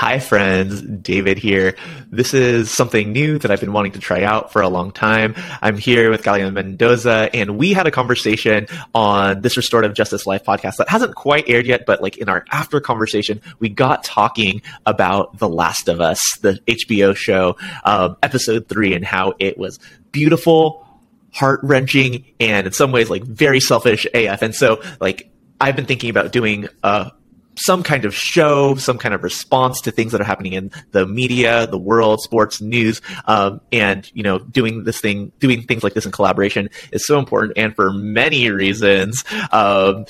Hi, friends. David here. This is something new that I've been wanting to try out for a long time. I'm here with Kalaya'an Mendoza, and we had a conversation on this Restorative Justice Life podcast that hasn't quite aired yet, but like in our after conversation, we got talking about The Last of Us, the HBO show, um, episode three, and how it was beautiful, heart wrenching, and in some ways, like very selfish AF. And so, like, I've been thinking about doing a some kind of show, some kind of response to things that are happening in the media, the world, sports, news, um, and you know, doing this thing, doing things like this in collaboration is so important. And for many reasons, um,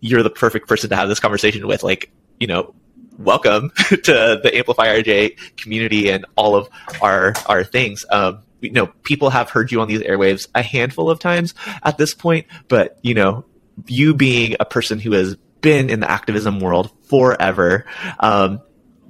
you're the perfect person to have this conversation with. Like, you know, welcome to the Amplify RJ community and all of our our things. Um, you know, people have heard you on these airwaves a handful of times at this point, but you know, you being a person who has been in the activism world forever. Um,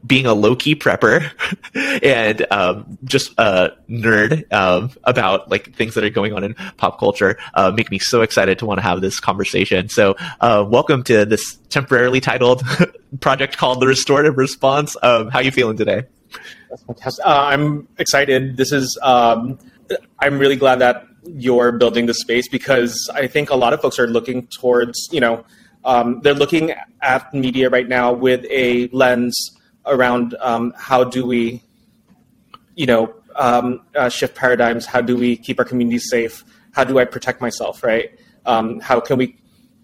being a low key prepper and um, just a nerd um, about like things that are going on in pop culture uh, make me so excited to want to have this conversation. So, uh, welcome to this temporarily titled project called the Restorative Response. Um, how are you feeling today? That's fantastic. Uh, I'm excited. This is. Um, I'm really glad that you're building the space because I think a lot of folks are looking towards you know um, they're looking at media right now with a lens around um, how do we, you know, um, uh, shift paradigms? How do we keep our communities safe? How do I protect myself? Right? Um, how can we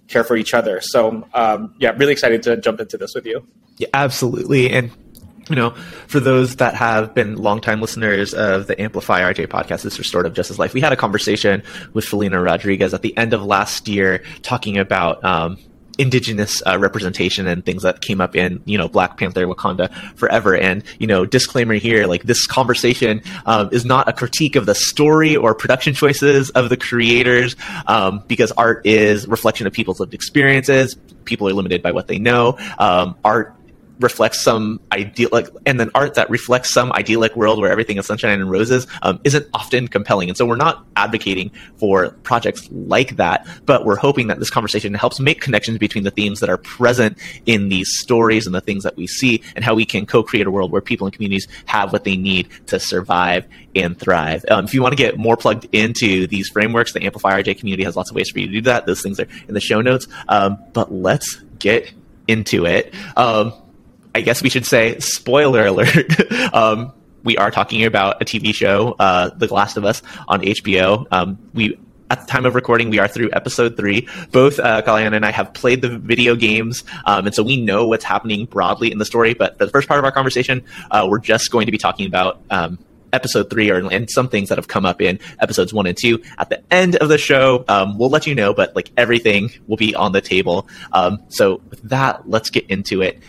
care for each other? So, um, yeah, really excited to jump into this with you. Yeah, absolutely. And you know, for those that have been longtime listeners of the Amplify RJ podcast, this Restorative Justice Life, we had a conversation with Felina Rodriguez at the end of last year talking about um, indigenous uh, representation and things that came up in you know Black Panther Wakanda Forever. And you know disclaimer here like this conversation um, is not a critique of the story or production choices of the creators um, because art is reflection of people's lived experiences. People are limited by what they know. Um, art reflects some ideal like and then art that reflects some idyllic world where everything is sunshine and roses um, isn't often compelling. And so we're not advocating for projects like that but we're hoping that this conversation helps make connections between the themes that are present in these stories and the things that we see and how we can co-create a world where people and communities have what they need to survive and thrive. Um, if you want to get more plugged into these frameworks the amplify rj community has lots of ways for you to do that. Those things are in the show notes. Um, but let's get into it. Um, I guess we should say spoiler alert. um, we are talking about a TV show, uh, The Last of Us on HBO. Um, we at the time of recording, we are through episode three. Both uh, Kalaya'an and I have played the video games, um, and so we know what's happening broadly in the story. But the first part of our conversation, uh, we're just going to be talking about um, episode three or and some things that have come up in episodes one and two. At the end of the show, um, we'll let you know, but like everything will be on the table. Um, so with that, let's get into it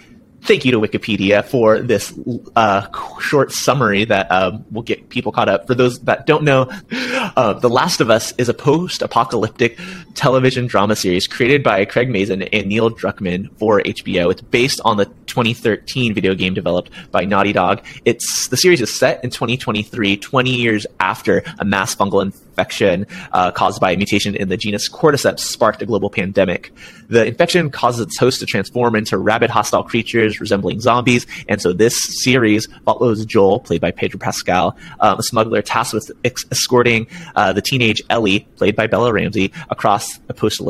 thank you to Wikipedia for this uh, short summary that um, will get people caught up. For those that don't know, uh, The Last of Us is a post apocalyptic television drama series created by Craig Mazin and Neil Druckmann for HBO. It's based on the 2013 video game developed by Naughty Dog. It's the series is set in 2023, 20 years after a mass fungal infection uh, caused by a mutation in the genus Cordyceps sparked a global pandemic. The infection causes its host to transform into rabid, hostile creatures resembling zombies, and so this series follows Joel, played by Pedro Pascal, um, a smuggler tasked with ex- escorting uh, the teenage Ellie, played by Bella Ramsey, across post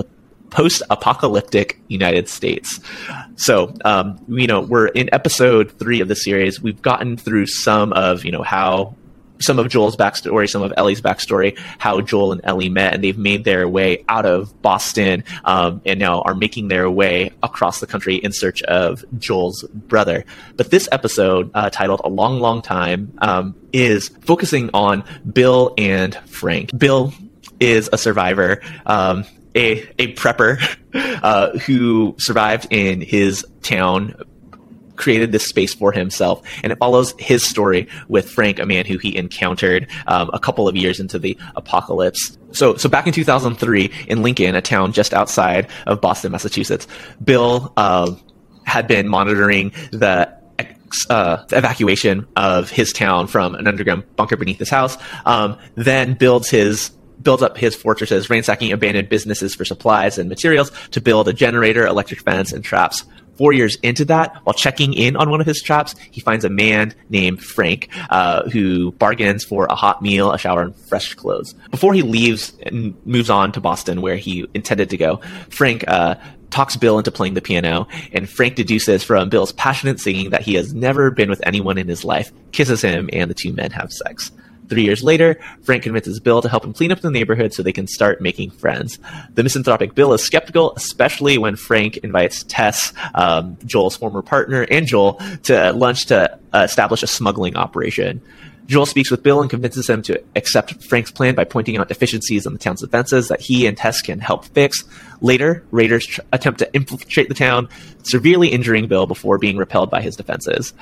post-apocalyptic United States. So, um, you know, we're in episode three of the series. We've gotten through some of, you know, how some of Joel's backstory, some of Ellie's backstory, how Joel and Ellie met, and they've made their way out of Boston um, and now are making their way across the country in search of Joel's brother. But this episode, uh, titled "A Long, Long Time," um, is focusing on Bill and Frank. Bill is a survivor. Um, a, a prepper uh, who survived in his town created this space for himself, and it follows his story with Frank, a man who he encountered um, a couple of years into the apocalypse. So, so back in 2003 in Lincoln, a town just outside of Boston, Massachusetts, Bill uh, had been monitoring the uh, evacuation of his town from an underground bunker beneath his house. Um, then builds his builds up his fortresses, ransacking abandoned businesses for supplies and materials to build a generator, electric fence, and traps Four years into that, while checking in on one of his traps, he finds a man named Frank uh, who bargains for a hot meal, a shower, and fresh clothes. Before he leaves and moves on to Boston, where he intended to go, Frank uh, talks Bill into playing the piano, and Frank deduces from Bill's passionate singing that he has never been with anyone in his life, kisses him, and the two men have sex. Three years later, Frank convinces Bill to help him clean up the neighborhood so they can start making friends. The misanthropic Bill is skeptical, especially when Frank invites Tess, um, Joel's former partner, and Joel to lunch to establish a smuggling operation. Joel speaks with Bill and convinces him to accept Frank's plan by pointing out deficiencies in the town's defenses that he and Tess can help fix. Later, raiders tr- attempt to infiltrate the town, severely injuring Bill before being repelled by his defenses.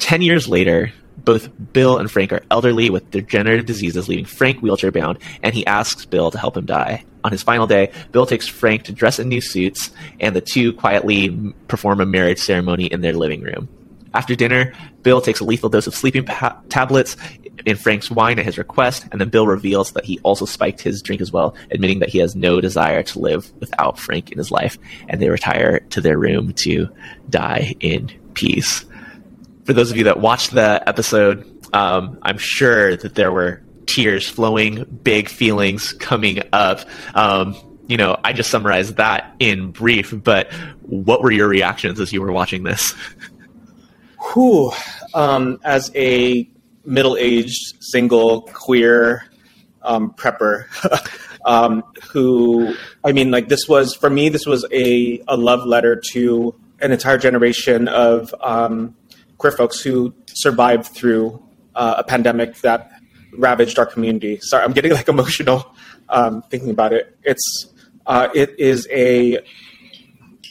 Ten years later, both Bill and Frank are elderly with degenerative diseases, leaving Frank wheelchair bound, and he asks Bill to help him die. On his final day, Bill takes Frank to dress in new suits, and the two quietly perform a marriage ceremony in their living room. After dinner, Bill takes a lethal dose of sleeping pa- tablets in Frank's wine at his request, and then Bill reveals that he also spiked his drink as well, admitting that he has no desire to live without Frank in his life, and they retire to their room to die in peace for those of you that watched the episode, um, I'm sure that there were tears flowing, big feelings coming up. Um, you know, I just summarized that in brief, but what were your reactions as you were watching this? Whew. Um, as a middle-aged, single, queer um, prepper, um, who, I mean, like this was for me, this was a, a love letter to an entire generation of um, queer folks who survived through uh, a pandemic that ravaged our community. Sorry, I'm getting like emotional um, thinking about it. It's uh, it is a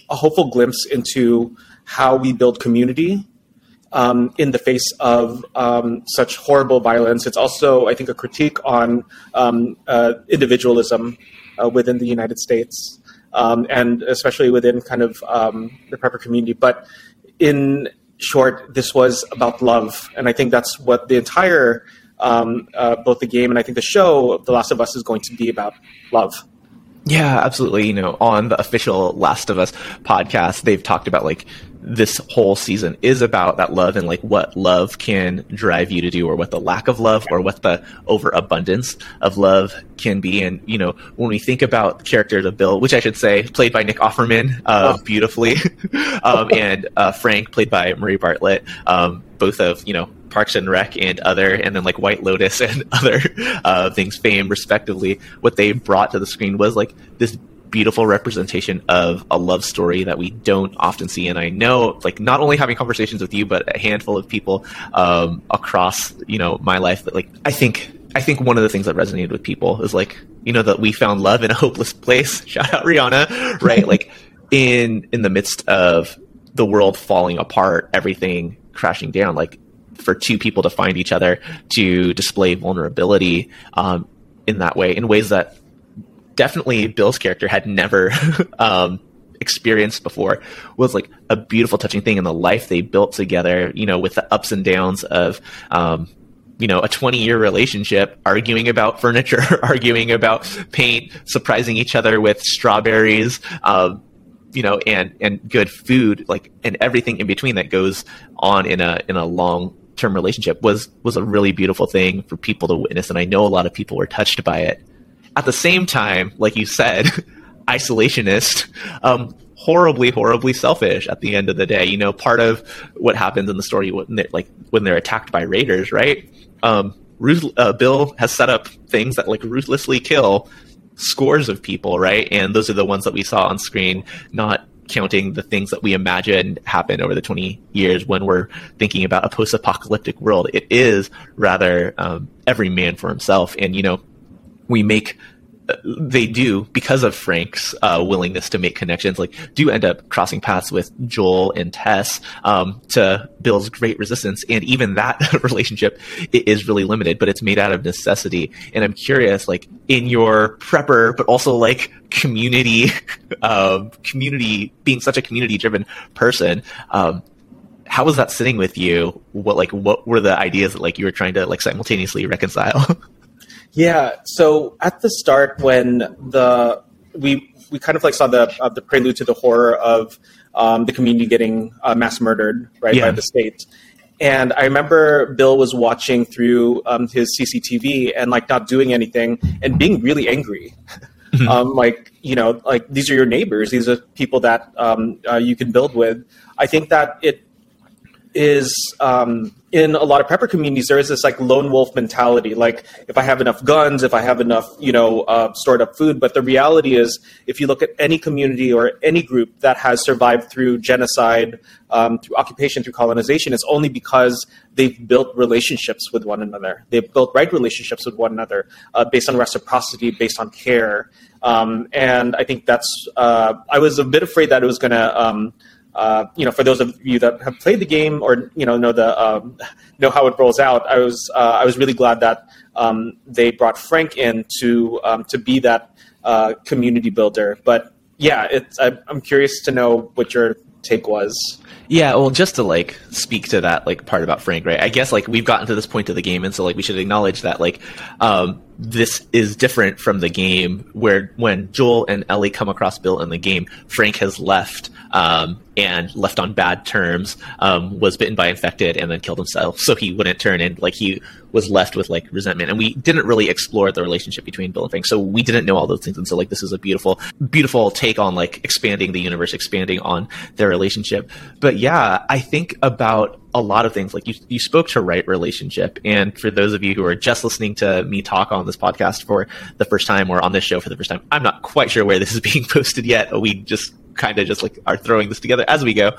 a hopeful glimpse into how we build community um, in the face of um, such horrible violence. It's also, I think, a critique on um, uh, individualism uh, within the United States, um, and especially within kind of um, the prepper community. But in short, this was about love, and I think that's what the entire um, uh, both the game and I think the show, The Last of Us, is going to be about love. Yeah, absolutely. You know, on the official Last of Us podcast, they've talked about like this whole season is about that love and like what love can drive you to do or what the lack of love or what the overabundance of love can be and you know when we think about the characters of bill which i should say played by nick offerman uh, oh. beautifully um, and uh, frank played by murray bartlett um, both of you know Parks and Rec and other, and then like White Lotus and other uh, things, fame respectively. What they brought to the screen was like this beautiful representation of a love story that we don't often see. And I know, like, not only having conversations with you, but a handful of people um, across, you know, my life. That like, I think, I think one of the things that resonated with people is like, you know, that we found love in a hopeless place. Shout out Rihanna, right? like, in in the midst of the world falling apart, everything crashing down, like for two people to find each other to display vulnerability um, in that way in ways that definitely Bill's character had never um, experienced before was like a beautiful, touching thing in the life they built together. You know, with the ups and downs of. Um, you know, a 20 year relationship, arguing about furniture, arguing about paint, surprising each other with strawberries, um, you know, and, and good food, like, and everything in between that goes on in a, in a long term relationship was, was a really beautiful thing for people to witness. And I know a lot of people were touched by it at the same time, like you said, isolationist, um, horribly, horribly selfish at the end of the day. You know, part of what happens in the story when they're, like when they're attacked by raiders, right? Um, Ruth, uh, Bill has set up things that like ruthlessly kill scores of people, right? And those are the ones that we saw on screen, not counting the things that we imagined happened over the 20 years when we're thinking about a post-apocalyptic world. It is rather um, every man for himself. And, you know, we make they do because of Frank's uh, willingness to make connections. Like, do end up crossing paths with Joel and Tess um, to Bill's great resistance, and even that relationship is really limited, but it's made out of necessity. And I'm curious, like in your prepper, but also like community, uh, community being such a community-driven person. Um, how was that sitting with you? What like what were the ideas that like you were trying to like simultaneously reconcile? Yeah. So at the start, when the we we kind of like saw the uh, the prelude to the horror of um, the community getting uh, mass murdered right yeah. by the state. And I remember Bill was watching through um, his CCTV and like not doing anything and being really angry. Mm-hmm. Um, like you know, like these are your neighbors. These are people that um, uh, you can build with. I think that it is um, in a lot of prepper communities there is this like lone wolf mentality. Like if i have enough guns if i have enough you know uh, stored up food. But the reality is if you look at any community or any group that has survived through genocide um, through occupation through colonization it's only because they've built relationships with one another. They've built right relationships with one another uh, based on reciprocity based on care. Um, and i think that's uh, i was a bit afraid that it was going to um, uh, you know, for those of you that have played the game or you know know the um, know how it rolls out, I was uh, I was really glad that um, they brought Frank in to um, to be that uh, community builder. But yeah, it's I, I'm curious to know what your take was. Yeah, well, just to like speak to that like part about Frank, right? I guess like we've gotten to this point of the game, and so like we should acknowledge that like um, this is different from the game where when Joel and Ellie come across Bill in the game, Frank has left um, and left on bad terms, um, was bitten by infected and then killed himself, so he wouldn't turn in. Like he was left with like resentment, and we didn't really explore the relationship between Bill and Frank, so we didn't know all those things. And so like this is a beautiful, beautiful take on like expanding the universe, expanding on their relationship. But yeah, I think about a lot of things. Like you, you spoke to right relationship, and for those of you who are just listening to me talk on this podcast for the first time or on this show for the first time, I'm not quite sure where this is being posted yet. We just kind of just like are throwing this together as we go.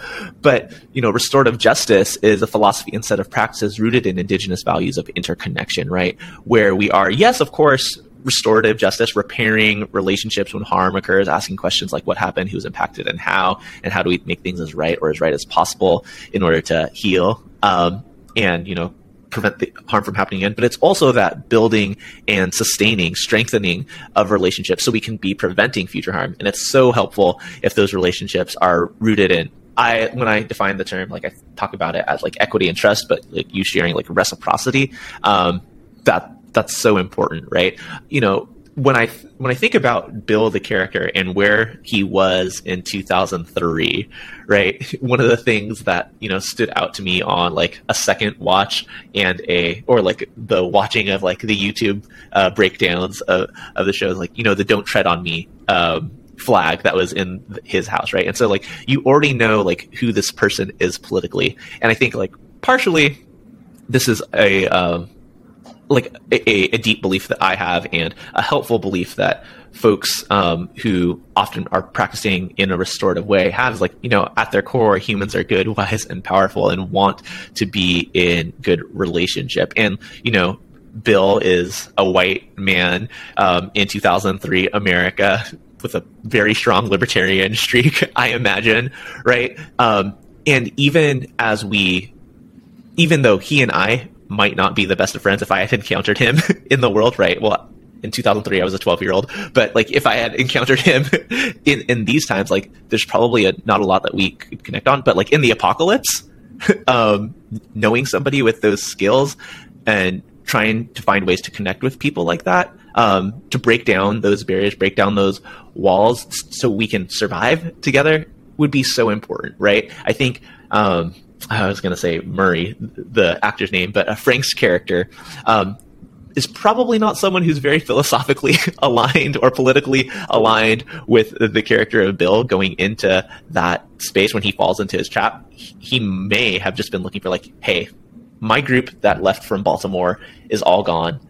But, you know, restorative justice is a philosophy and set of practices rooted in indigenous values of interconnection, right? Where we are, yes, of course, restorative justice, repairing relationships when harm occurs, asking questions like what happened, who was impacted, and how, and how do we make things as right or as right as possible in order to heal. Um, and you know prevent the harm from happening again, but it's also that building and sustaining, strengthening of relationships so we can be preventing future harm. And it's so helpful if those relationships are rooted in I when I define the term, like I talk about it as like equity and trust, but like you sharing like reciprocity, um, that that's so important, right? You know, when I when I think about Bill the character and where he was in 2003, right? One of the things that you know stood out to me on like a second watch and a or like the watching of like the YouTube uh, breakdowns of, of the shows, like you know the "Don't Tread on Me" um, flag that was in his house, right? And so like you already know like who this person is politically, and I think like partially this is a um, like a, a, deep belief that I have and a helpful belief that folks um, who often are practicing in a restorative way have is like you know at their core humans are good wise and powerful and want to be in good relationship. And you know bill is a white man um, in 2003 america with a very strong libertarian streak i imagine right? Um, and even as we even though he and i might not be the best of friends if I had encountered him in the world, right? Well, in 2003, I was a 12 year old, but like if I had encountered him in, in these times, like there's probably a, not a lot that we could connect on, but like in the apocalypse, um, knowing somebody with those skills and trying to find ways to connect with people like that, um, to break down those barriers, break down those walls so we can survive together would be so important, right? I think, um, I was going to say Murray, the actor's name, but uh, Frank's character um, is probably not someone who's very philosophically aligned or politically aligned with the character of Bill going into that space when he falls into his trap. He may have just been looking for, like, hey, my group that left from Baltimore is all gone.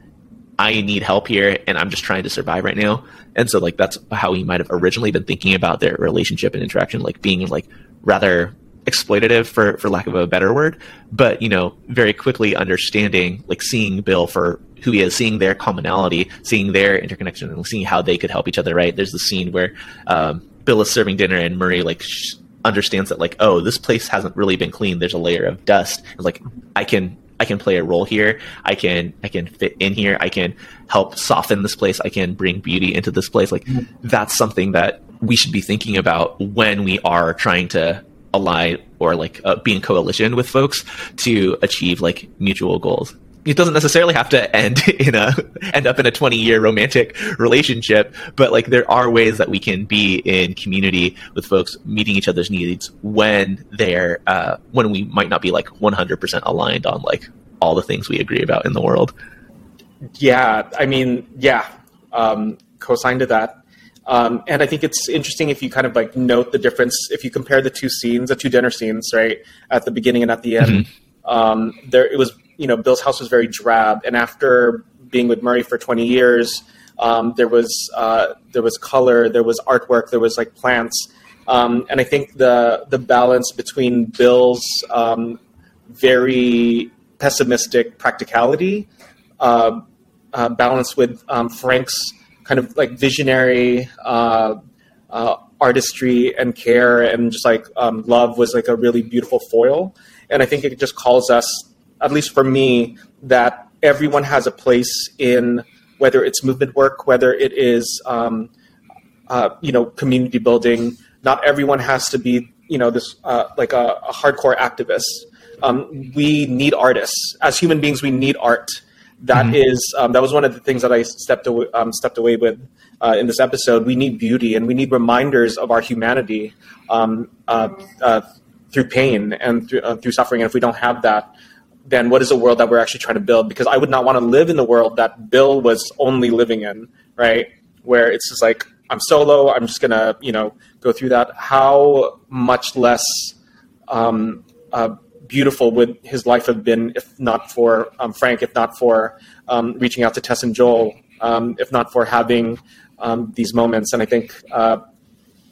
I need help here, and I'm just trying to survive right now. And so, like, that's how he might have originally been thinking about their relationship and interaction, like being like rather exploitative for for lack of a better word but you know very quickly understanding like seeing bill for who he is seeing their commonality seeing their interconnection and seeing how they could help each other right? There's the scene where um, bill is serving dinner and murray like sh- understands that like oh this place hasn't really been cleaned there's a layer of dust. And like i can i can play a role here. I can i can fit in here. I can help soften this place. I can bring beauty into this place. Like mm-hmm. that's something that we should be thinking about when we are trying to ally or like uh, be in coalition with folks to achieve like mutual goals. it doesn't necessarily have to end in a end up in a 20 year romantic relationship but like there are ways that we can be in community with folks meeting each other's needs when they're uh, when we might not be like 100% aligned on like all the things we agree about in the world yeah i mean yeah um, co-sign to that um, and I think it's interesting if you kind of like note the difference if you compare the two scenes, the two dinner scenes, right at the beginning and at the end. Mm-hmm. Um, there, it was you know, Bill's house was very drab, and after being with Murray for 20 years, um, there was uh, there was color, there was artwork, there was like plants, um, and I think the the balance between Bill's um, very pessimistic practicality, uh, uh, balanced with um, Frank's kind of like visionary uh, uh, artistry and care and just like um, love was like a really beautiful foil, and I think it just calls us at least for me, that everyone has a place in whether it's movement work, whether it is um, uh, you know community building. Not everyone has to be you know this uh, like a, a, hardcore activist. Um, we need artists as human beings. We need art. That mm-hmm. is, um, that was one of the things that I stepped away, um, stepped away with uh, in this episode. We need beauty and we need reminders of our humanity um, uh, uh, through pain and through, uh, through suffering. And if we don't have that, then what is the world that we're actually trying to build? Because I would not want to live in the world that Bill was only living in, right? Where it's just like I'm solo. I'm just gonna, you know, go through that. How much less um, uh, beautiful would his life have been if not for um, Frank, if not for um, reaching out to Tess and Joel, um, if not for having um, these moments? And I think uh,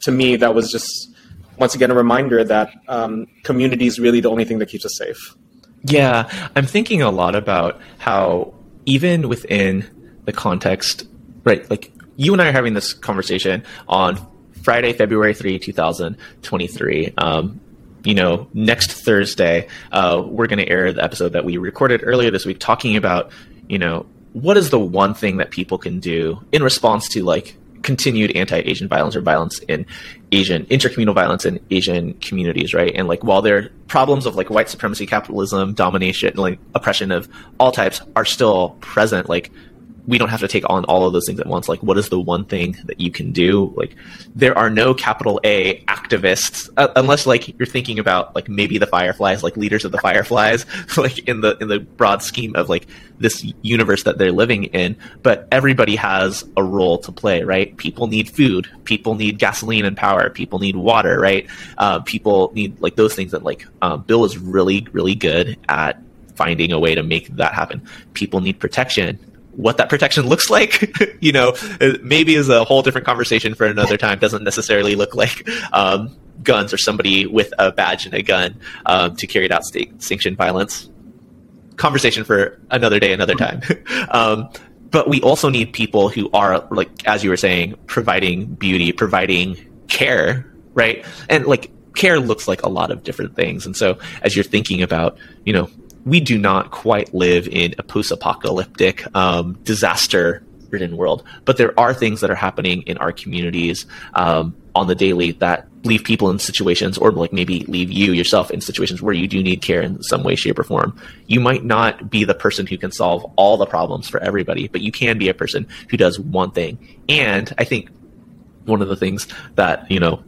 to me that was just once again a reminder that um, community is really the only thing that keeps us safe. Yeah, I'm thinking a lot about how even within the context, right? Like you and I are having this conversation on Friday, February 3, 2023. Um, you know, next Thursday, uh, we're going to air the episode that we recorded earlier this week talking about, you know, what is the one thing that people can do in response to like continued anti-Asian violence or violence in Asian intercommunal violence in Asian communities, right? And like while there are problems of like white supremacy, capitalism, domination, like oppression of all types are still present, like we don't have to take on all of those things at once. Like, what is the one thing that you can do? Like, there are no capital A activists uh, unless like you're thinking about like maybe the Fireflies, like leaders of the Fireflies, like in the in the broad scheme of like this universe that they're living in. But everybody has a role to play, right? People need food, people need gasoline and power, people need water, right? Uh, people need like those things that like um, Bill is really really good at finding a way to make that happen. People need protection what that protection looks like, you know, maybe is a whole different conversation for another time. Doesn't necessarily look like um, guns or somebody with a badge and a gun um, to carry out state sanctioned violence. Conversation for another day, another time. um, but we also need people who are like, as you were saying, providing beauty, providing care, right? And like care looks like a lot of different things. And so as you're thinking about, you know, we do not quite live in a post-apocalyptic um, disaster ridden world but there are things that are happening in our communities um, on the daily that leave people in situations or like maybe leave you yourself in situations where you do need care in some way shape or form. You might not be the person who can solve all the problems for everybody but you can be a person who does one thing. And i think one of the things that you know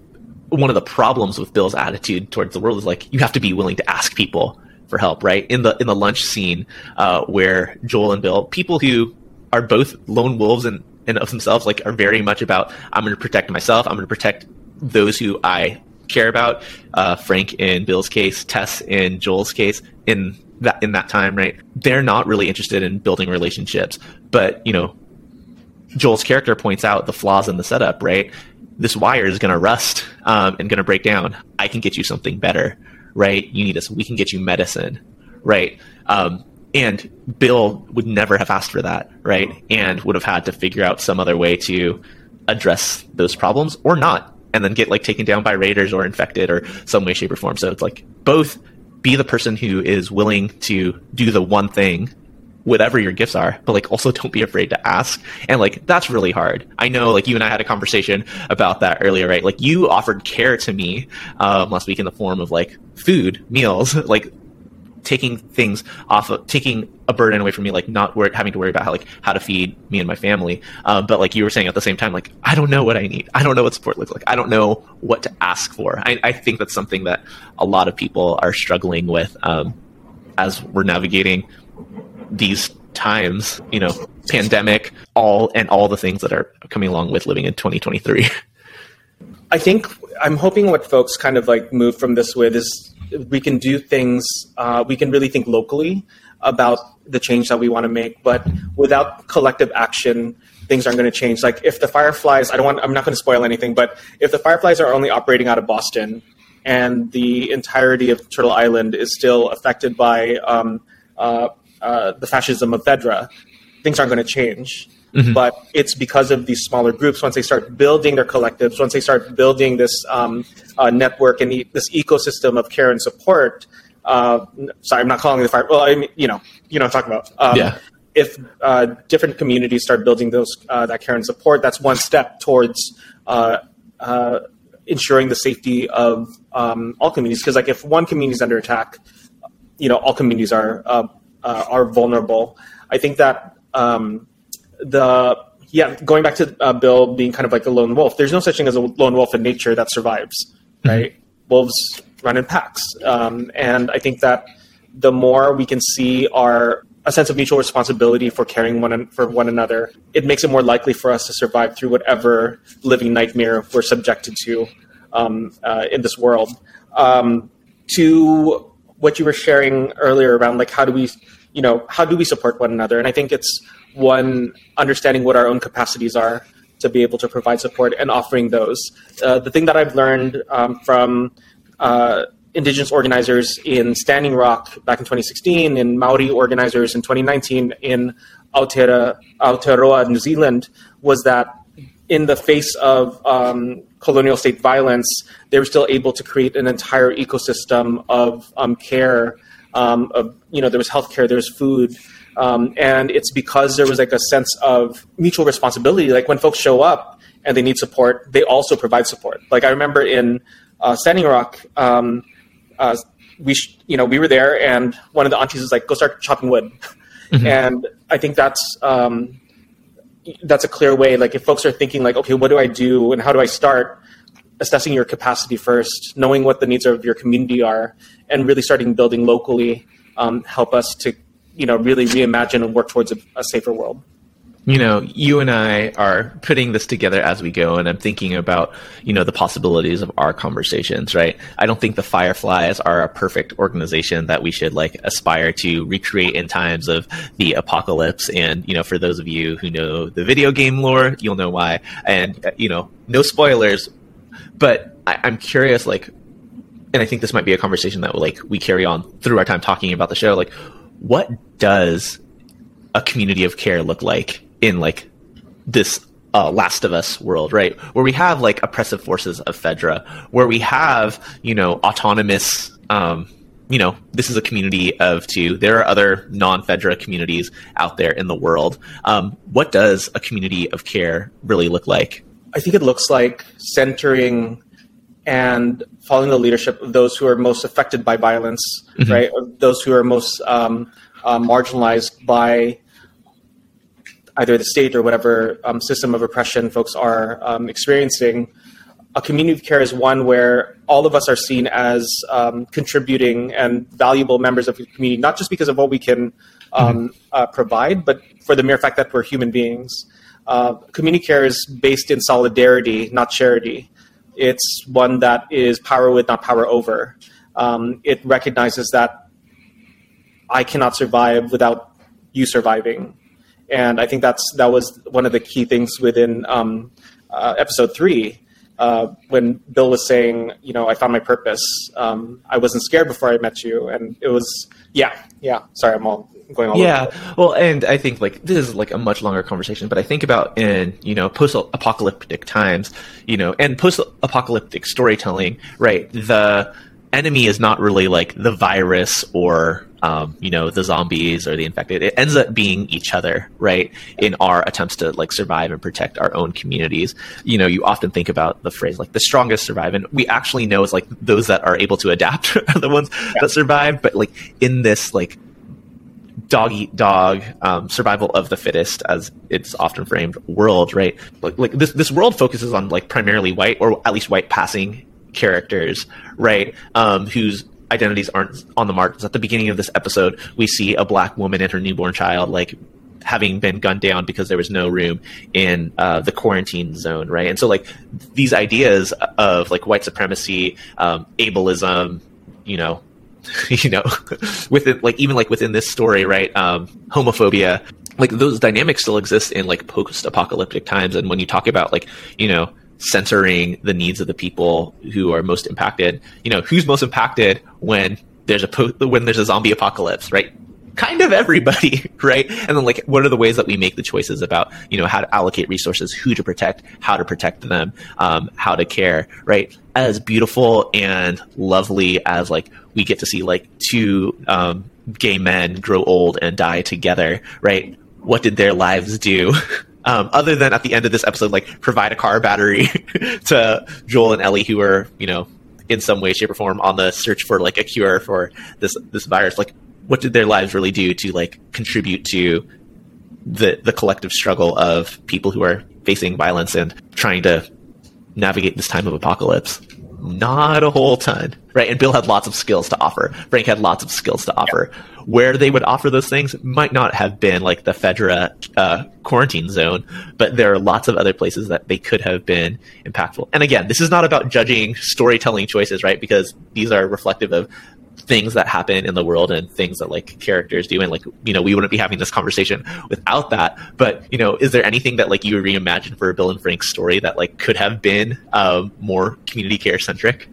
one of the problems with bill's attitude towards the world is like you have to be willing to ask people for help, right? In the in the lunch scene uh, where Joel and Bill, people who are both lone wolves and, and of themselves, like are very much about I'm going to protect myself. I'm going to protect those who I care about. Uh, Frank in Bill's case, Tess in Joel's case, in that in that time, right? They're not really interested in building relationships, but you know, Joel's character points out the flaws in the setup, right? This wire is going to rust um, and going to break down. I can get you something better right? You need us. We can get you medicine, right? Um, and Bill would never have asked for that, right? And would have had to figure out some other way to address those problems or not, and then get like taken down by raiders or infected or some way, shape, or form. So it's like both be the person who is willing to do the one thing whatever your gifts are, but like also don't be afraid to ask. And like that's really hard. I know like you and I had a conversation about that earlier, right? Like you offered care to me um, last week in the form of like food, meals, like taking things off of taking a burden away from me, like not wor- having to worry about how like how to feed me and my family. Uh, but like you were saying at the same time, like I don't know what I need. I don't know what support looks like. I don't know what to ask for. I, I think that's something that a lot of people are struggling with um, as we're navigating these times. You know, pandemic, all and all the things that are coming along with living in 2023. I think I'm hoping what folks kind of like move from this with is we can do things, uh, we can really think locally about the change that we want to make, but without collective action, things aren't going to change. Like if the Fireflies, I don't want, I'm not going to spoil anything, but if the Fireflies are only operating out of Boston and the entirety of Turtle Island is still affected by um, uh, uh, the fascism of Fedra, things aren't going to change. Mm-hmm. But it's because of these smaller groups. Once they start building their collectives, once they start building this um, uh, network and e- this ecosystem of care and support. Uh, sorry, I'm not calling it the fire. Well, I mean, you know, you know, what I'm talking about. Um, yeah. If uh, different communities start building those uh, that care and support, that's one step towards uh, uh, ensuring the safety of um, all communities. Because like if one community is under attack, you know, all communities are are vulnerable. I think that. Um, the yeah, going back to uh, Bill being kind of like a lone wolf, there's no such thing as a lone wolf in nature that survives, mm-hmm. right? Mm-hmm. Wolves run in packs, um, and I think that the more we can see our a sense of mutual responsibility for caring one for one another, it makes it more likely for us to survive through whatever living nightmare we're subjected to um, uh, in this world. Um, to what you were sharing earlier around like how do we, you know, how do we support one another? And I think it's one understanding what our own capacities are to be able to provide support and offering those. Uh, the thing that I've learned um, from uh, indigenous organizers in Standing Rock back in 2016, in Maori organizers in 2019 in Aotearoa, Aotearoa New Zealand, was that in the face of um, colonial state violence, they were still able to create an entire ecosystem of um, care. Um, of you know, there was healthcare, there was food, um, and it's because there was like a sense of mutual responsibility. Like when folks show up and they need support, they also provide support. Like I remember in uh, Standing Rock, um, uh, we sh- you know we were there, and one of the aunties was like, "Go start chopping wood," mm-hmm. and I think that's um, that's a clear way. Like if folks are thinking like, "Okay, what do I do and how do I start?" Assessing your capacity first, knowing what the needs of your community are, and really starting building locally um, help us to you know really reimagine and work towards a, a safer world you know, you and I are putting this together as we go, and I'm thinking about, you know, the possibilities of our conversations, right? I don't think the Fireflies are a perfect organization that we should like aspire to recreate in times of the apocalypse. And, you know, for those of you who know the video game lore, you'll know why. And, uh, you know, no spoilers, but I, I'm curious, like, and I think this might be a conversation that like we carry on through our time talking about the show, like, what does a community of care look like in like this uh, Last of Us world, right? Where we have like oppressive forces of Fedra, where we have, you know, autonomous, um, you know, this is a community of two. There are other non Fedra communities out there in the world. Um, what does a community of care really look like? I think it looks like centering and following the leadership of those who are most affected by violence, mm-hmm. right? Or those who are most um, uh, marginalized by either the state or whatever um, system of oppression folks are um, experiencing. A community of care is one where all of us are seen as um, contributing and valuable members of the community, not just because of what we can um, mm-hmm. uh, provide, but for the mere fact that we're human beings. Uh, community care is based in solidarity, not charity. It's one that is power with, not power over. Um, it recognizes that I cannot survive without you surviving. And I think that's that was one of the key things within um, uh, episode three uh, when Bill was saying, you know, I found my purpose. Um, I wasn't scared before I met you, and it was, yeah, yeah. Sorry, I'm all going all yeah well and i think like this is like a much longer conversation but i think about in you know post-apocalyptic times you know and post-apocalyptic storytelling right the enemy is not really like the virus or um, you know, the zombies or the infected. It ends up being each other, right? In our attempts to like survive and protect our own communities. You know, you often think about the phrase like the strongest survive, and we actually know it's like those that are able to adapt are the ones yeah. that survive. But like in this like dog eat dog um, survival of the fittest as it's often framed world right like, like this this world focuses on like primarily white or at least white passing characters right um, whose identities aren't on the markets at the beginning of this episode we see a black woman and her newborn child like having been gunned down because there was no room in uh, the quarantine zone, right? And so, like these ideas of like white supremacy, um, ableism, you know, you know, within like even like within this story, right? Um, homophobia, like those dynamics still exist in like post-apocalyptic times. And when you talk about like you know censoring the needs of the people who are most impacted, you know, who's most impacted when there's a po- when there's a zombie apocalypse, right? kind of everybody, right? And then like, what are the ways that we make the choices about, you know, how to allocate resources, who to protect, how to protect them, um, how to care, right? As beautiful and lovely as like we get to see like two um, gay men grow old and die together, right? What did their lives do? Um, other than at the end of this episode, like provide a car battery to Joel and Ellie, who are, you know, in some way, shape, or form on the search for like a cure for this this virus. Like, what did their lives really do to like contribute to the the collective struggle of people who are facing violence and trying to navigate this time of apocalypse? Not a whole ton, right? And Bill had lots of skills to offer. Frank had lots of skills to offer. Where they would offer those things might not have been like the Fedra uh, quarantine zone, but there are lots of other places that they could have been impactful. And again, this is not about judging storytelling choices, right? Because these are reflective of things that happen in the world and things that like characters do and like you know we wouldn't be having this conversation without that but you know is there anything that like you reimagine for bill and frank's story that like could have been um, more community care centric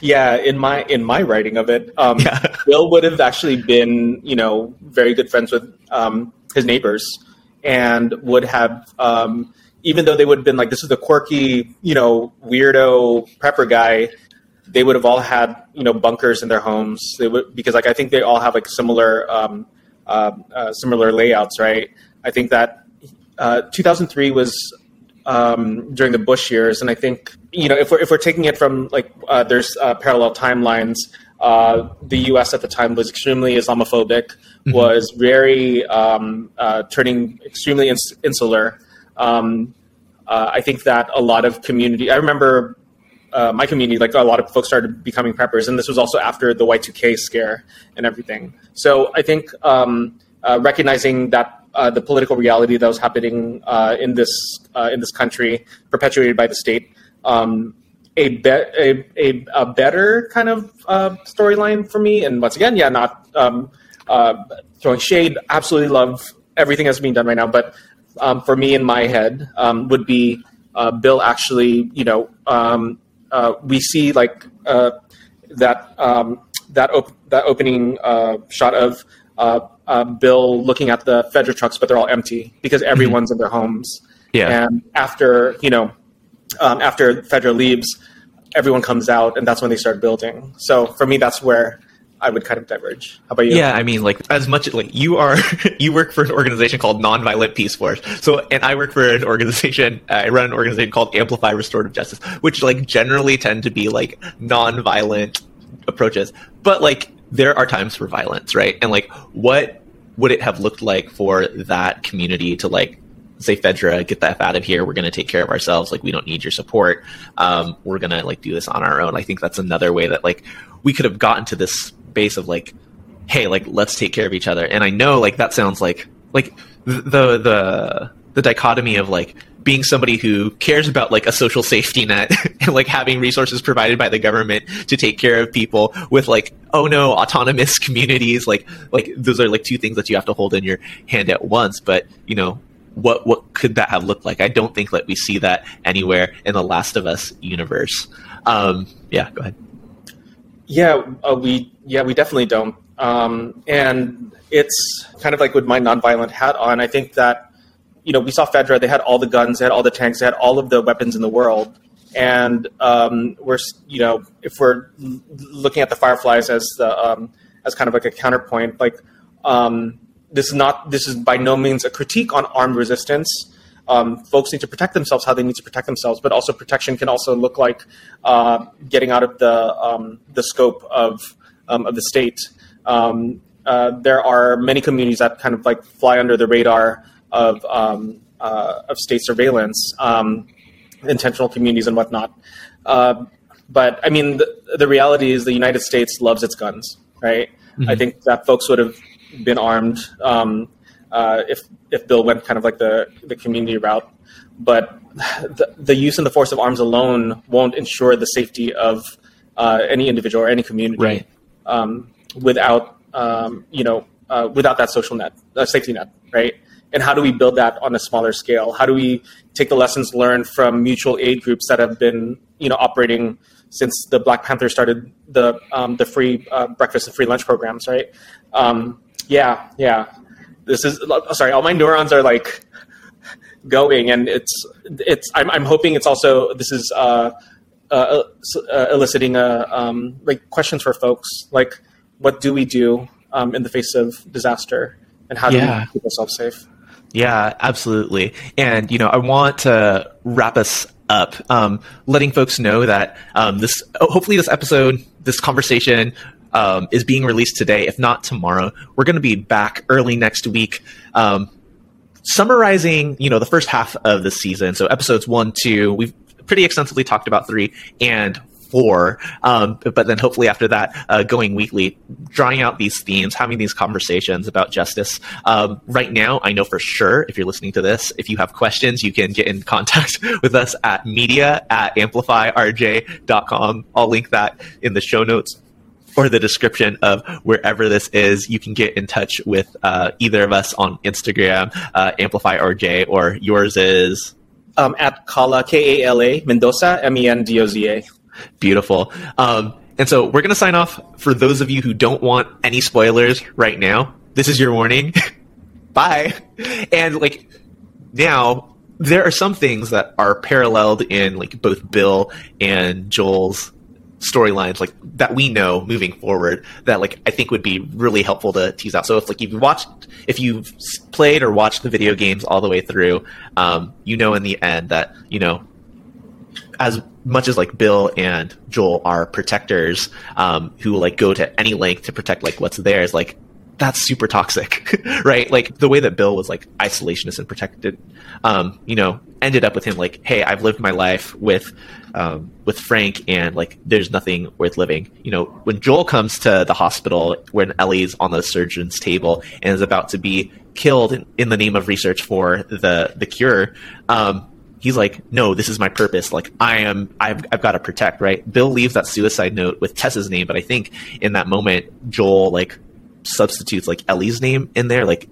yeah in my in my writing of it um, yeah. bill would have actually been you know very good friends with um, his neighbors and would have um, even though they would have been like this is the quirky you know weirdo prepper guy they would have all had you know bunkers in their homes. They would because like I think they all have like similar um, uh, uh, similar layouts, right? I think that uh, 2003 was um, during the Bush years, and I think you know if we're if we're taking it from like uh, there's uh, parallel timelines. Uh, the U.S. at the time was extremely Islamophobic, mm-hmm. was very um, turning extremely ins- insular. Um, I think that a lot of community. I remember uh, my community, like a lot of folks started becoming preppers, and this was also after the Y2K scare and everything. So I think um, uh, recognizing that uh, the political reality that was happening uh, in this uh, in this country, perpetuated by the state, um, a, be- a, a, a, better kind of uh, storyline for me. And once again, yeah, not um, throwing shade. Absolutely love everything that's being done right now, but um, for me in my head um, would be Bill actually, you know. Uh, we see like uh, that um, that op- that opening uh, shot of uh, uh, Bill looking at the Fedra trucks, but they're all empty because mm-hmm. everyone's mm-hmm. in their homes. Yeah. And after you know, um, after Fedra leaves, everyone comes out, and that's when they start building. So for me, that's where I would kind of diverge. How about you? Yeah, I mean, like as much as like you are, you work for an organization called Nonviolent Peace Force. So, and I work for an organization. I run an organization called Amplify Restorative Justice, which like generally tend to be like nonviolent approaches. But like there are times for violence, right? And like, what would it have looked like for that community to like say Fedra, get the F out of here. We're going to take care of ourselves. Like, we don't need your support. Um, we're going to like do this on our own. I think that's another way that like we could have gotten to this base of like, hey, like let's take care of each other. And I know like that sounds like like the the the dichotomy of like being somebody who cares about like a social safety net and like having resources provided by the government to take care of people with like oh no autonomous communities. Like like those are like two things that you have to hold in your hand at once. But you know what what could that have looked like? I don't think that we see that anywhere in the last of us universe. Um yeah go ahead yeah, uh, we yeah we definitely don't. Um, and it's kind of like with my nonviolent hat on. I think that you know we saw Fedra; they had all the guns, they had all the tanks, they had all of the weapons in the world. And um, we're you know if we're looking at the Fireflies as the um, as kind of like a counterpoint, like um, this is not this is by no means a critique on armed resistance. Um, folks need to protect themselves how they need to protect themselves, but also protection can also look like uh, getting out of the um, the scope of um, of the state. Um, uh, there are many communities that kind of like fly under the radar of um, uh, of state surveillance, um, intentional communities and whatnot. Uh, but I mean, the, the, reality is the United States loves its guns, right? Mm-hmm. I think that folks would have been armed um, uh, if if Bill went kind of like the the community route. But the, the use and the force of arms alone won't ensure the safety of uh, any individual or any community right. um, without um, you know uh, without that social net, uh, safety net, right? And how do we build that on a smaller scale? How do we take the lessons learned from mutual aid groups that have been you know operating since the Black Panthers started the um, the free uh, breakfast and free lunch programs, right? Um, yeah, yeah. This is sorry. All my neurons are like going, and it's it's. I'm, I'm hoping it's also this is uh, uh, uh, eliciting a um, like questions for folks like what do we do um, in the face of disaster, and how do yeah. we keep ourselves safe? Yeah, absolutely. And you know, I want to wrap us up, um, letting folks know that um, this hopefully this episode, this conversation um, is being released today, if not tomorrow. We're going to be back early next week, um, summarizing, you know, the first half of the season. So episodes one, two, we've pretty extensively talked about three and four. Um, but then hopefully after that, uh, going weekly, drawing out these themes, having these conversations about justice. Um, right now, I know for sure if you're listening to this, if you have questions, you can get in contact with us at media at amplifyrj.com. I'll link that in the show notes or the description of wherever this is, you can get in touch with uh, either of us on Instagram, uh, Amplify RJ, or yours is um, at Kala K A L A Mendoza M E N D O Z A. Beautiful. Um, and so we're going to sign off. For those of you who don't want any spoilers right now, this is your warning. Bye. And like now, there are some things that are paralleled in like both Bill and Joel's storylines like that we know moving forward that like I think would be really helpful to tease out. So if like you've watched, if you've played or watched the video games all the way through, um, you know in the end that you know as much as like Bill and Joel are protectors um, who like go to any length to protect like what's theirs, like that's super toxic, right? Like the way that Bill was like isolationist and protected, um, you know, ended up with him like, hey, I've lived my life with um, with Frank, and like there's nothing worth living. You know, when Joel comes to the hospital when Ellie's on the surgeon's table and is about to be killed in, in the name of research for the the cure, um, he's like, no, this is my purpose. Like I am, I've, I've got to protect, right? Bill leaves that suicide note with Tess's name, but I think in that moment, Joel like substitutes like Ellie's name in there, like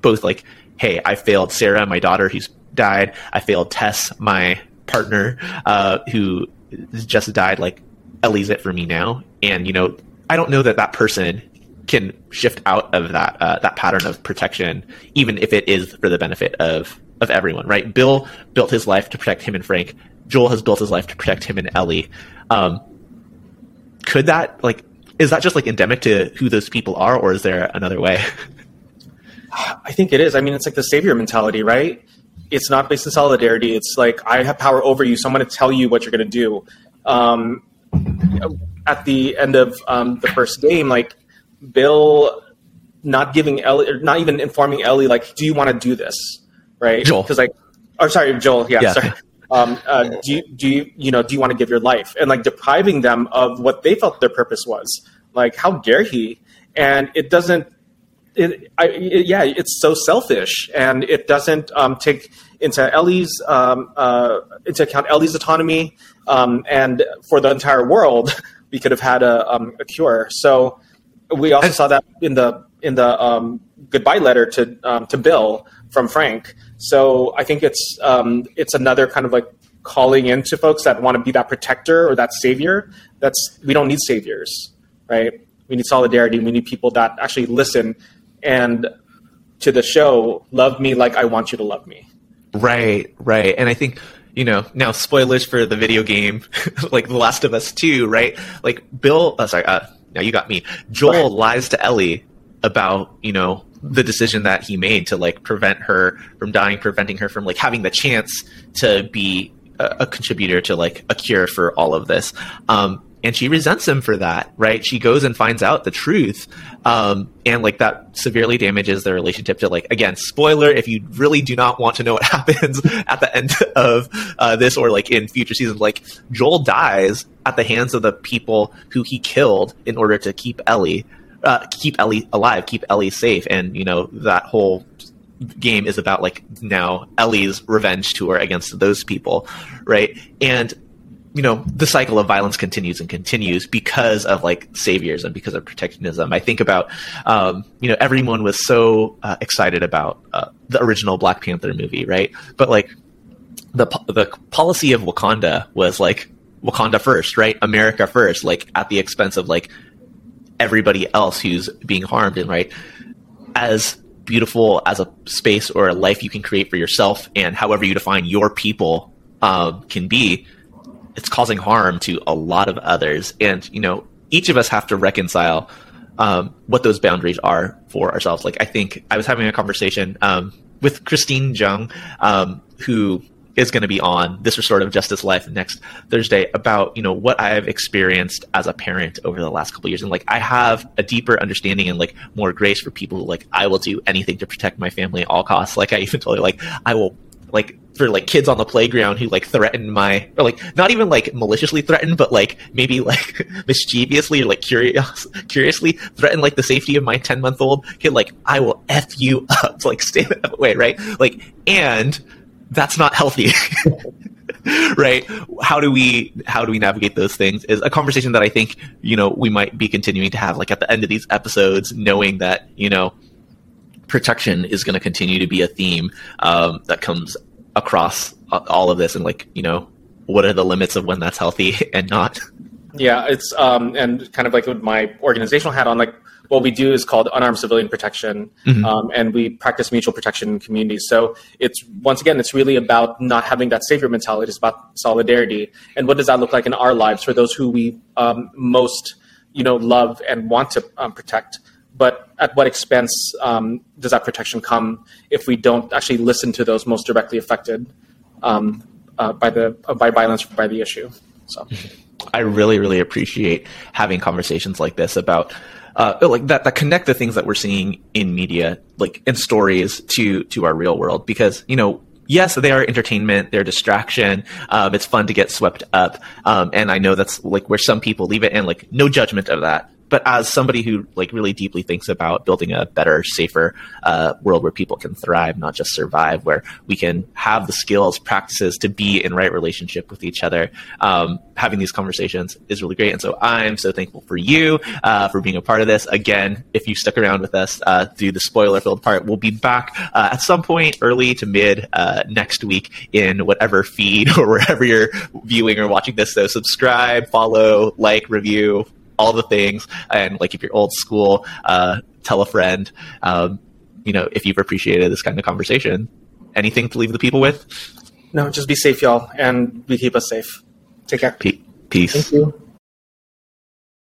both like, hey, I failed Sarah, my daughter who's died. I failed Tess, my partner, uh, who just died. Like Ellie's it for me now. And, you know, I don't know that that person can shift out of that, uh, that pattern of protection, even if it is for the benefit of, of everyone, right? Bill built his life to protect him and Frank. Joel has built his life to protect him and Ellie. Um, could that like is that just like endemic to who those people are, or is there another way? I think it is. I mean, it's like the savior mentality, right? It's not based in solidarity. It's like I have power over you, so I'm going to tell you what you're going to do. Um, at the end of um, the first game, like Bill not giving Ellie, or not even informing Ellie, like, do you want to do this? Right? Joel. Because like, or sorry, Joel. Yeah, yeah. sorry. Um, uh, do you, do you, you know, do you want to give your life? And like depriving them of what they felt their purpose was. Like, how dare he? And it doesn't, it, I, it, yeah, it's so selfish, and it doesn't um, take into Ellie's um, uh, into account Ellie's autonomy, um, and for the entire world, we could have had a, um, a cure. So we also saw that in the in the um, goodbye letter to um, to Bill from Frank. So I think it's um, it's another kind of like calling into folks that want to be that protector or that savior. That's we don't need saviors, right? We need solidarity. We need people that actually listen and to the show, love me like I want you to love me. Right, right. And I think you know, now spoilers for the video game, like The Last of Us 2, right? Like Bill, uh, sorry, uh, now you got me. Joel right. lies to Ellie about you know the decision that he made to like prevent her from dying, preventing her from like having the chance to be a, a contributor to like a cure for all of this. Um, and she resents him for that, right? She goes and finds out the truth, um, and like that severely damages their relationship. To like again, spoiler if you really do not want to know what happens at the end of uh, this or like in future seasons, like Joel dies at the hands of the people who he killed in order to keep Ellie uh, keep Ellie alive, keep Ellie safe, and you know that whole game is about like now Ellie's revenge tour against those people, right? And you know the cycle of violence continues and continues because of like saviors and because of protectionism. I think about um, you know everyone was so uh, excited about uh, the original Black Panther movie, right? But like the the policy of Wakanda was like Wakanda first, right? America first, like at the expense of like everybody else who's being harmed and right? As beautiful as a space or a life you can create for yourself and however you define your people um, can be it's causing harm to a lot of others. And you know each of us have to reconcile um, what those boundaries are for ourselves. Like i think i was having a conversation um, with christine jung um, who is going to be on this restorative justice life next Thursday about you know what I've experienced as a parent over the last couple years. And like I have a deeper understanding and like more grace for people who like I will do anything to protect my family at all costs. Like I even told you like I will like for like kids on the playground who like threaten my or like not even like maliciously threaten but like maybe like mischievously or like curious curiously threaten like the safety of my 10 month old kid. Like I will f you up. Like stay that way right? Like and that's not healthy. right how do we how do we navigate those things is a conversation that i think you know we might be continuing to have like at the end of these episodes knowing that you know protection is going to continue to be a theme um, that comes across all of this and like you know what are the limits of when that's healthy and not yeah it's um and kind of like with my organizational hat on like what we do is called unarmed civilian protection, mm-hmm. um, and we practice mutual protection in communities. So it's once again, it's really about not having that savior mentality. It's about solidarity, and what does that look like in our lives for those who we um, most, you know, love and want to um, protect. But at what expense um, does that protection come if we don't actually listen to those most directly affected um, uh, by the uh, by violence by the issue? So. I really, really appreciate having conversations like this about uh, like that that connect the things that we're seeing in media, like in stories, to to our real world. Because you know, yes, they are entertainment, they're distraction. Um, it's fun to get swept up, um, and I know that's like where some people leave it, and like no judgment of that but as somebody who like really deeply thinks about building a better, safer uh, world where people can thrive, not just survive, where we can have the skills, practices to be in right relationship with each other, um, having these conversations is really great. And so I'm so thankful for you uh, for being a part of this. Again, if you stuck around with us uh, through the spoiler filled part, we'll be back uh, at some point early to mid uh, next week in whatever feed or wherever you're viewing or watching this. So subscribe, follow, like, review, all the things. And like if you're old school, uh, tell a friend. Um, you know, if you've appreciated this kind of conversation, anything to leave the people with? No, just be safe, y'all, and we keep us safe. Take care. Peace. Thank you.